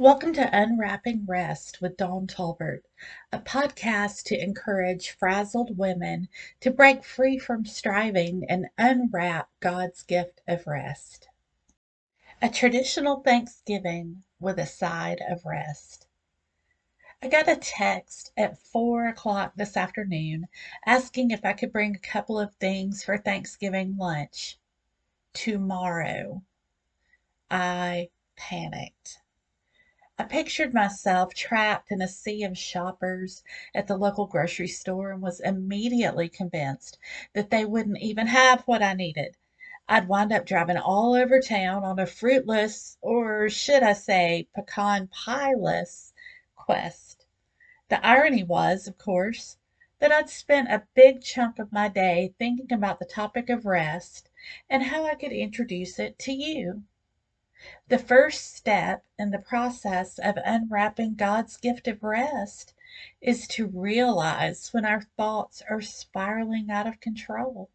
Welcome to Unwrapping Rest with Dawn Tolbert, a podcast to encourage frazzled women to break free from striving and unwrap God's gift of rest. A traditional Thanksgiving with a side of rest. I got a text at four o'clock this afternoon asking if I could bring a couple of things for Thanksgiving lunch tomorrow. I panicked. I pictured myself trapped in a sea of shoppers at the local grocery store and was immediately convinced that they wouldn't even have what I needed. I'd wind up driving all over town on a fruitless, or should I say, pecan pie-less quest. The irony was, of course, that I'd spent a big chunk of my day thinking about the topic of rest and how I could introduce it to you. The first step in the process of unwrapping God's gift of rest is to realize when our thoughts are spiraling out of control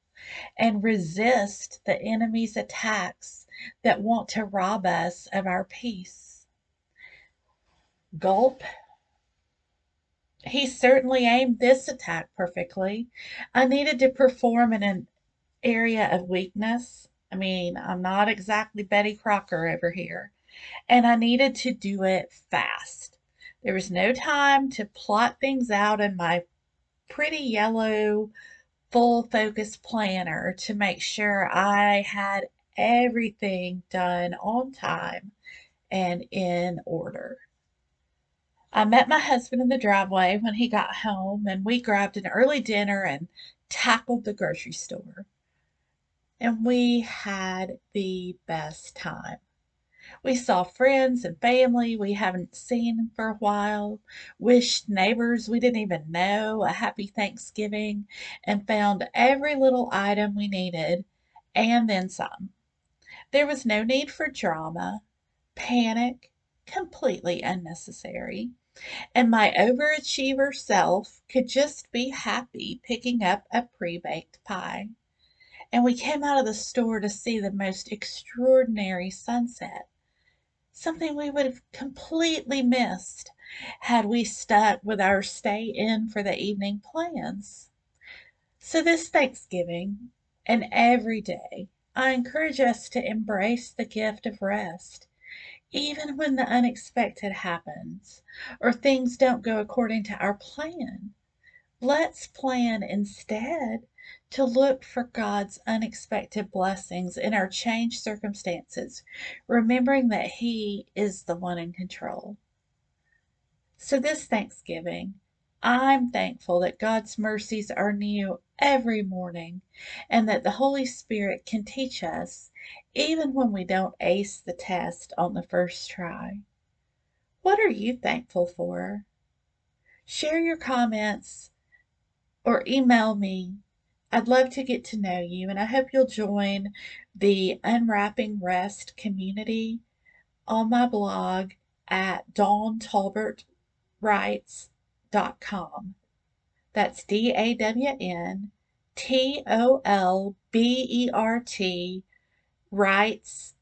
and resist the enemy's attacks that want to rob us of our peace. Gulp. He certainly aimed this attack perfectly. I needed to perform in an area of weakness I mean, I'm not exactly Betty Crocker over here. And I needed to do it fast. There was no time to plot things out in my pretty yellow full focus planner to make sure I had everything done on time and in order. I met my husband in the driveway when he got home and we grabbed an early dinner and tackled the grocery store and we had the best time. We saw friends and family we haven't seen for a while, wished neighbors we didn't even know a happy Thanksgiving, and found every little item we needed and then some. There was no need for drama, panic, completely unnecessary. And my overachiever self could just be happy picking up a pre baked pie and we came out of the store to see the most extraordinary sunset. Something we would have completely missed had we stuck with our stay in for the evening plans. So, this Thanksgiving and every day, I encourage us to embrace the gift of rest, even when the unexpected happens or things don't go according to our plan. Let's plan instead to look for God's unexpected blessings in our changed circumstances, remembering that He is the one in control. So, this Thanksgiving, I'm thankful that God's mercies are new every morning and that the Holy Spirit can teach us even when we don't ace the test on the first try. What are you thankful for? Share your comments or email me I'd love to get to know you, and I hope you'll join the Unwrapping Rest community on my blog at dawntolbertwrites.com. That's D A W N T O L B E R T writes.com.